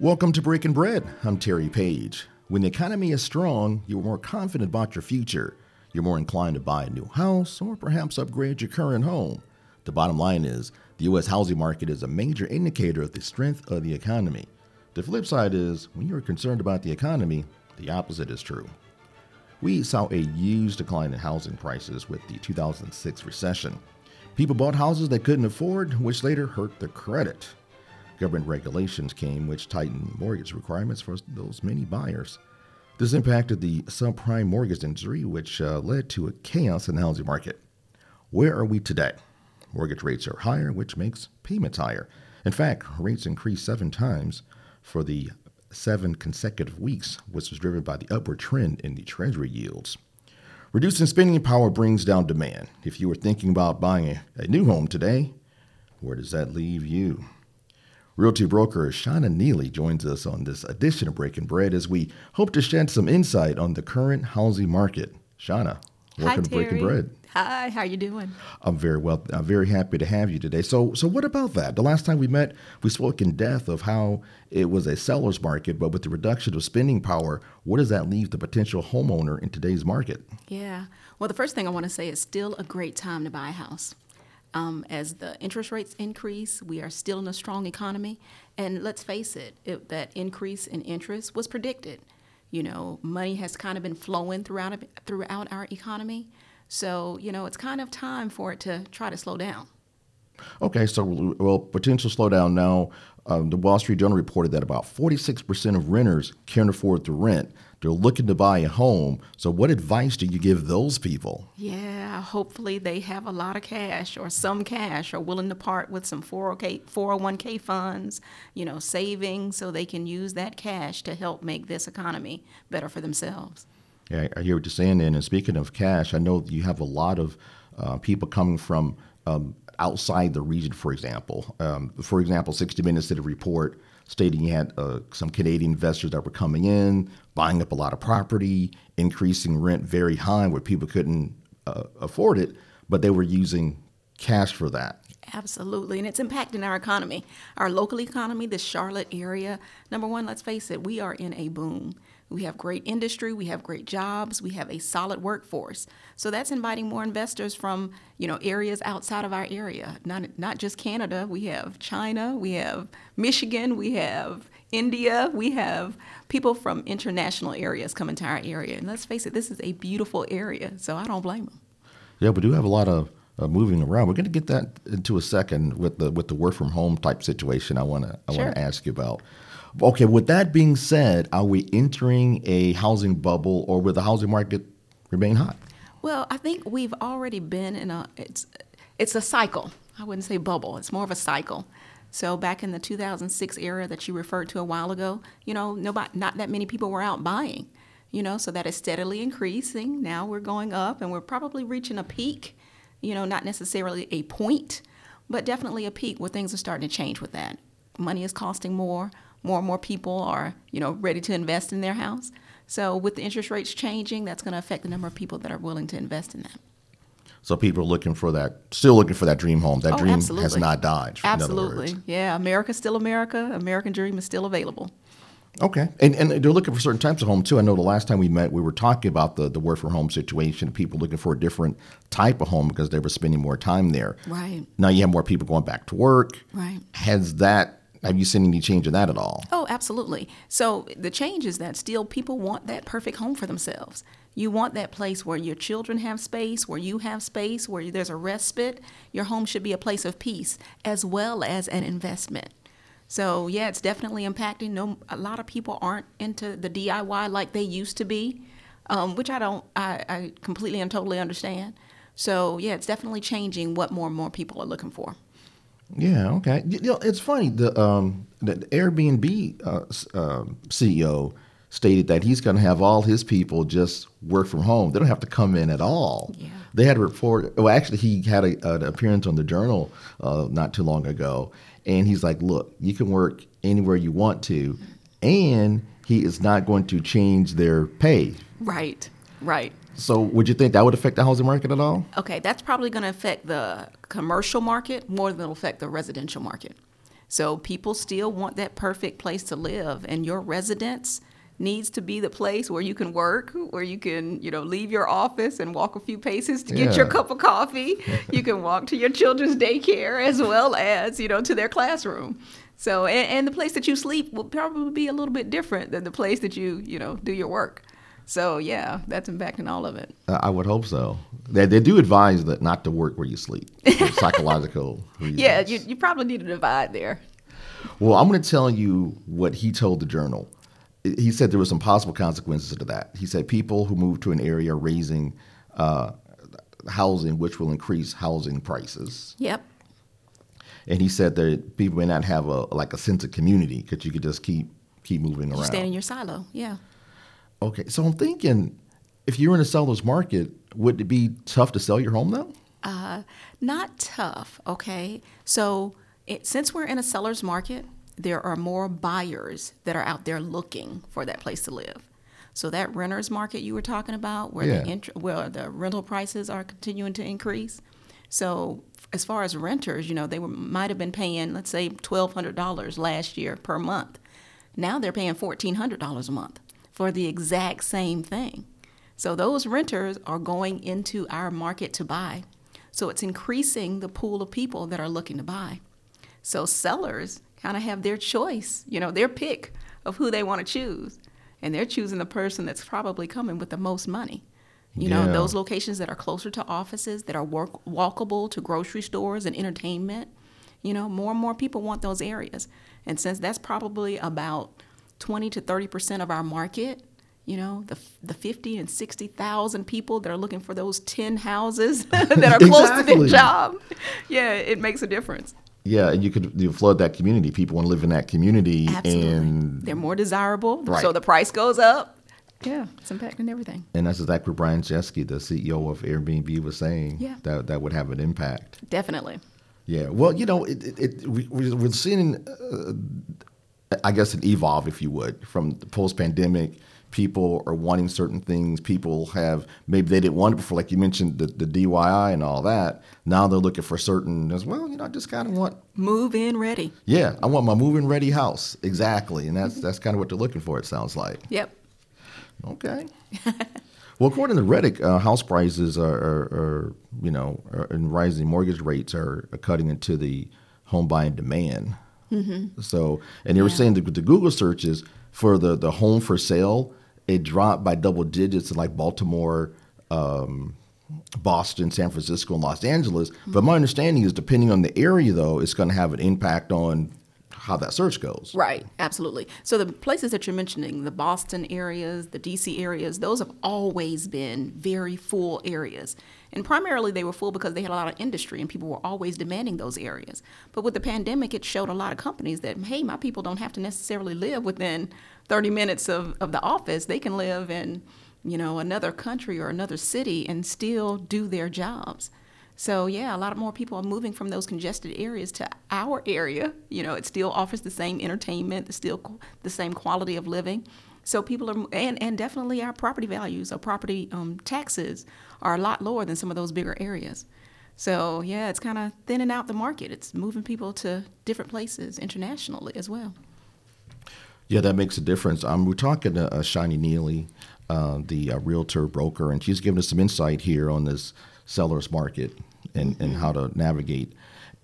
Welcome to Breaking Bread. I'm Terry Page. When the economy is strong, you're more confident about your future. You're more inclined to buy a new house or perhaps upgrade your current home. The bottom line is the U.S. housing market is a major indicator of the strength of the economy. The flip side is when you're concerned about the economy, the opposite is true. We saw a huge decline in housing prices with the 2006 recession. People bought houses they couldn't afford, which later hurt their credit. Government regulations came which tightened mortgage requirements for those many buyers. This impacted the subprime mortgage industry, which uh, led to a chaos in the housing market. Where are we today? Mortgage rates are higher, which makes payments higher. In fact, rates increased seven times for the seven consecutive weeks, which was driven by the upward trend in the Treasury yields. Reducing spending power brings down demand. If you were thinking about buying a, a new home today, where does that leave you? Realty broker Shana Neely joins us on this edition of Breaking Bread as we hope to shed some insight on the current housing market. Shana, welcome Hi, to Breaking Bread. Hi, how are you doing? I'm very well. I'm very happy to have you today. So, so what about that? The last time we met, we spoke in depth of how it was a seller's market, but with the reduction of spending power, what does that leave the potential homeowner in today's market? Yeah. Well, the first thing I want to say is still a great time to buy a house. Um, as the interest rates increase, we are still in a strong economy, and let's face it, it that increase in interest was predicted. You know, money has kind of been flowing throughout throughout our economy, so you know it's kind of time for it to try to slow down. Okay, so well, potential slowdown now. Um, the Wall Street Journal reported that about 46% of renters can't afford to rent. They're looking to buy a home. So, what advice do you give those people? Yeah, hopefully they have a lot of cash or some cash or willing to part with some 401k, 401k funds, you know, saving so they can use that cash to help make this economy better for themselves. Yeah, I hear what you're saying. And speaking of cash, I know you have a lot of uh, people coming from um, outside the region, for example. Um, for example, 60 Minutes did a report stating you had uh, some Canadian investors that were coming in, buying up a lot of property, increasing rent very high where people couldn't uh, afford it, but they were using cash for that. Absolutely, and it's impacting our economy, our local economy, the Charlotte area. Number one, let's face it, we are in a boom. We have great industry, we have great jobs, we have a solid workforce. So that's inviting more investors from you know areas outside of our area, not not just Canada. We have China, we have Michigan, we have India, we have people from international areas coming to our area. And let's face it, this is a beautiful area, so I don't blame them. Yeah, we do have a lot of uh, moving around. We're going to get that into a second with the with the work from home type situation. I want to I Sure. want to ask you about. Okay, with that being said, are we entering a housing bubble, or will the housing market remain hot? Well, I think we've already been in a it's it's a cycle. I wouldn't say bubble. It's more of a cycle. So back in the 2006 era that you referred to a while ago, you know, nobody not that many people were out buying. You know, so that is steadily increasing. Now we're going up and we're probably reaching a peak, you know, not necessarily a point, but definitely a peak where things are starting to change with that. Money is costing more. More and more people are, you know, ready to invest in their house. So with the interest rates changing, that's going to affect the number of people that are willing to invest in that. So people are looking for that, still looking for that dream home. That Oh, dream has not died. Absolutely. Yeah, America's still America. American dream is still available. Okay, and and they're looking for certain types of home too. I know the last time we met, we were talking about the the work from home situation. People looking for a different type of home because they were spending more time there. Right. Now you have more people going back to work. Right. Has that? Have you seen any change in that at all? Oh, absolutely. So the change is that still people want that perfect home for themselves. You want that place where your children have space, where you have space, where there's a respite. Your home should be a place of peace as well as an investment. So yeah, it's definitely impacting. No, a lot of people aren't into the DIY like they used to be, um, which I don't. I, I completely and totally understand. So yeah, it's definitely changing what more and more people are looking for. Yeah. Okay. You know, it's funny. The um, the Airbnb uh, um CEO stated that he's going to have all his people just work from home. They don't have to come in at all. Yeah. They had a report. Well, actually, he had a, an appearance on the Journal uh, not too long ago, and he's like, "Look, you can work anywhere you want to, and he is not going to change their pay." Right. Right. So, would you think that would affect the housing market at all? Okay, that's probably going to affect the commercial market more than it'll affect the residential market. So people still want that perfect place to live, and your residence needs to be the place where you can work, where you can, you know, leave your office and walk a few paces to get Yeah. your cup of coffee. you can walk to your children's daycare as well as, you know, to their classroom. So, and, and the place that you sleep will probably be a little bit different than the place that you, you know, do your work. So, yeah, that's impacting all of it. Uh, I would hope so. They, they do advise that not to work where you sleep, psychological reasons. Yeah, you, you probably need a divide there. Well, I'm going to tell you what he told the journal. He said there were some possible consequences to that. He said people who move to an area are raising uh, housing, which will increase housing prices. Yep. And he said that people may not have a like a sense of community because you could just keep keep moving around. You stand in your silo. Yeah. Okay, so I'm thinking, if you're in a seller's market, would it be tough to sell your home though? Uh, not tough, okay? So, it, since we're in a seller's market, there are more buyers that are out there looking for that place to live. So, that renter's market you were talking about, where, Yeah. the, int- where the rental prices are continuing to increase. So, as far as renters, you know, they were, might have been paying, let's say, $1,200 last year per month. Now they're paying $1,400 a month for the exact same thing. So those renters are going into our market to buy. So it's increasing the pool of people that are looking to buy. So sellers kind of have their choice, you know, their pick of who they want to choose. And they're choosing the person that's probably coming with the most money. You know, those locations that are closer to offices, that are work- walkable to grocery stores and entertainment. You know, more and more people want those areas. And since that's probably about 20 to 30% of our market, you know, the, the 50 and 60,000 people that are looking for those 10 houses that are close to their job, yeah, it makes a difference. Yeah, and you could you flood that community. People want to live in that community, Absolutely. and They're more desirable, so the price goes up. Yeah, it's impacting everything. and that's exactly what Brian Chesky, the CEO of Airbnb, was saying. Yeah. that that would have an impact. Definitely. Yeah, well, you know, it, it, it, we, we- we're seeing, uh, I guess, an evolve, if you would, from the post-pandemic. People are wanting certain things. People have maybe they didn't want it before, like you mentioned, the, the DIY and all that. Now they're looking for certain as well. You know, I just kind of want, Move in ready. yeah, I want my move-in ready house exactly, and that's that's kind of what they're looking for. It sounds like. Yep. Okay. well, according to Reddick, uh, house prices are, are, are you know, are, and rising mortgage rates are, are cutting into the home buying demand. Mm-hmm. So, and they were Yeah. saying that the Google searches for the, the home for sale, it dropped by double digits in like Baltimore, um, Boston, San Francisco, and Los Angeles. But my understanding is, depending on the area, though, it's going to have an impact on how that search goes. Right, absolutely. So the places that you're mentioning, the Boston areas, the DC areas, those have always been very full areas. And primarily they were full because they had a lot of industry and people were always demanding those areas. But with the pandemic, it showed a lot of companies that, hey, my people don't have to necessarily live within 30 minutes of, of the office. They can live in, you know, another country or another city and still do their jobs. So yeah, a lot more people are moving from those congested areas to our area. You know, it still offers the same entertainment, the still the same quality of living. So people are, and and definitely our property values, our property um, taxes are a lot lower than some of those bigger areas. So yeah, it's kind of thinning out the market. It's moving people to different places internationally as well. Yeah, that makes a difference. Um, we're talking to uh, Shana Neely, uh, the uh, realtor broker, and she's giving us some insight here on this seller's market and, and how to navigate.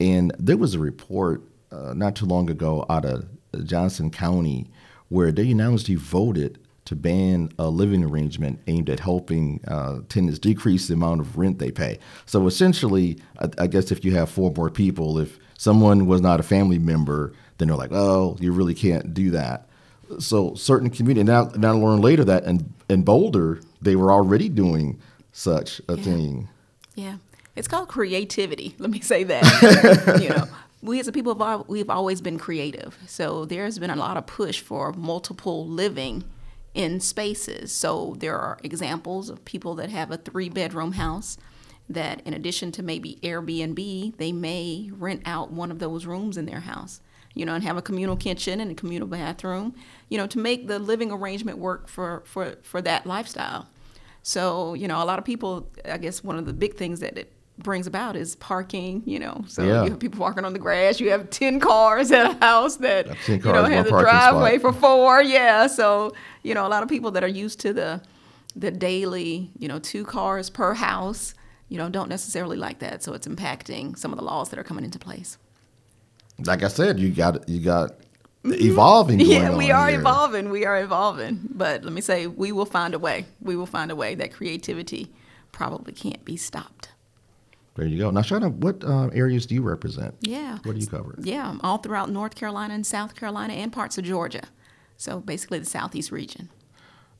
And there was a report uh, not too long ago out of Johnson County where they announced he voted to ban a living arrangement aimed at helping uh, tenants decrease the amount of rent they pay. So essentially, I, I guess if you have four more people, if someone was not a family member, then they're like, oh, you really can't do that. So certain community now, now I learned later that in, in Boulder they were already doing such a Yeah. thing. Yeah, it's called creativity. Let me say that. you know, we as a people have we've always been creative. So there's been a lot of push for multiple living in spaces. So there are examples of people that have a three bedroom house that in addition to maybe Airbnb, they may rent out one of those rooms in their house. You know, and have a communal kitchen and a communal bathroom, you know, to make the living arrangement work for, for, for that lifestyle. So, you know, a lot of people, I guess one of the big things that it brings about is parking. You know, so Yeah. you have people walking on the grass. You have ten cars at a house that you know has a one spot. driveway for four. Yeah, so you know a lot of people that are used to the the daily, you know, two cars per house. You know, don't necessarily like that. So it's impacting some of the laws that are coming into place. Like I said, you got you got mm-hmm. evolving. Going Yeah, we are here. evolving. We are evolving. But let me say, we will find a way. We will find a way. That creativity probably can't be stopped. There you go. Now, Shana, what uh, areas do you represent? Yeah. What do you cover? Yeah, all throughout North Carolina and South Carolina and parts of Georgia. So basically the southeast region.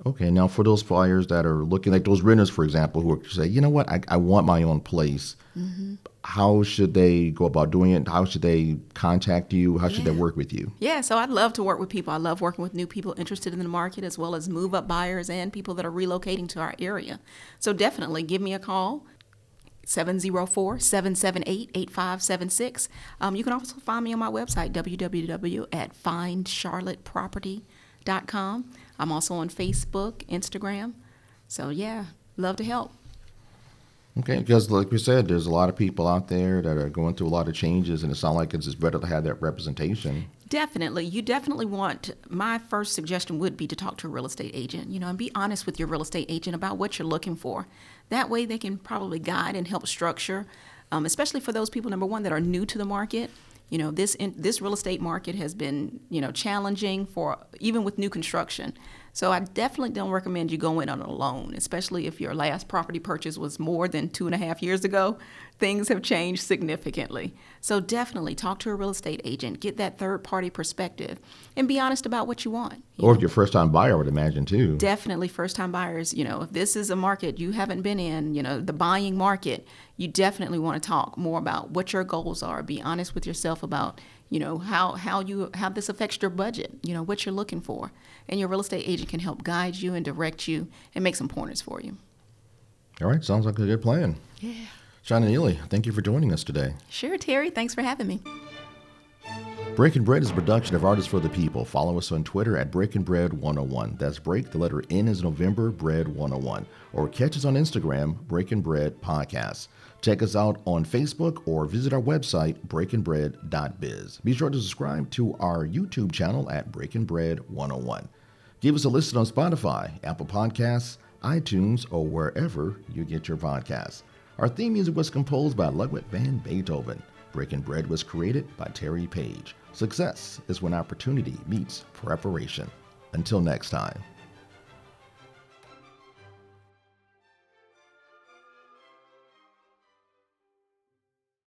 Okay, now for those buyers that are looking, like those renters, for example, who are say, you know what, I, I want my own place. Mm-hmm. How should they go about doing it? How should they contact you? How should they work with you? Yeah, so I'd love to work with people. I love working with new people interested in the market as well as move up buyers and people that are relocating to our area. So definitely give me a call. 704 778 8576. Um, You can also find me on my website, www at findcharlotteproperty.com. I'm also on Facebook, Instagram. So, yeah, love to help. Okay, because like we said, there's a lot of people out there that are going through a lot of changes, and it sounds like it's just better to have that representation. Definitely. You definitely want, my first suggestion would be to talk to a real estate agent, you know, and be honest with your real estate agent about what you're looking for. That way they can probably guide and help structure, um, especially for those people, number one, that are new to the market. You know, this in, this real estate market has been, you know, challenging for even with new construction. So I definitely don't recommend you go in on a loan, especially if your last property purchase was more than two and a half years ago. Things have changed significantly. So definitely talk to a real estate agent, get that third party perspective, and be honest about what you want. You Or if you're a first time buyer, I would imagine too. definitely first time buyers you know if this is a market you haven't been in you know the buying market you definitely want to talk more about what your goals are be honest with yourself about you know how how you how this affects your budget you know what you're looking for. And your real estate agent can help guide you and direct you and make some pointers for you. All right, sounds like a good plan. yeah. Shana Neely, thank you for joining us today. sure terry. Thanks for having me Breaking Bread is a production of Artists for the People. Follow us on Twitter at Breaking Bread 101. That's break, the letter N is November, Bread 101. Or catch us on Instagram, Breaking Bread Podcast. Check us out on Facebook or visit our website, breakingbread.biz. Be sure to subscribe to our YouTube channel at Breaking Bread 101. Give us a listen on Spotify, Apple Podcasts, iTunes, or wherever you get your podcasts. Our theme music was composed by Ludwig van Beethoven. Breaking Bread was created by Terry Page. Success is when opportunity meets preparation. Until next time.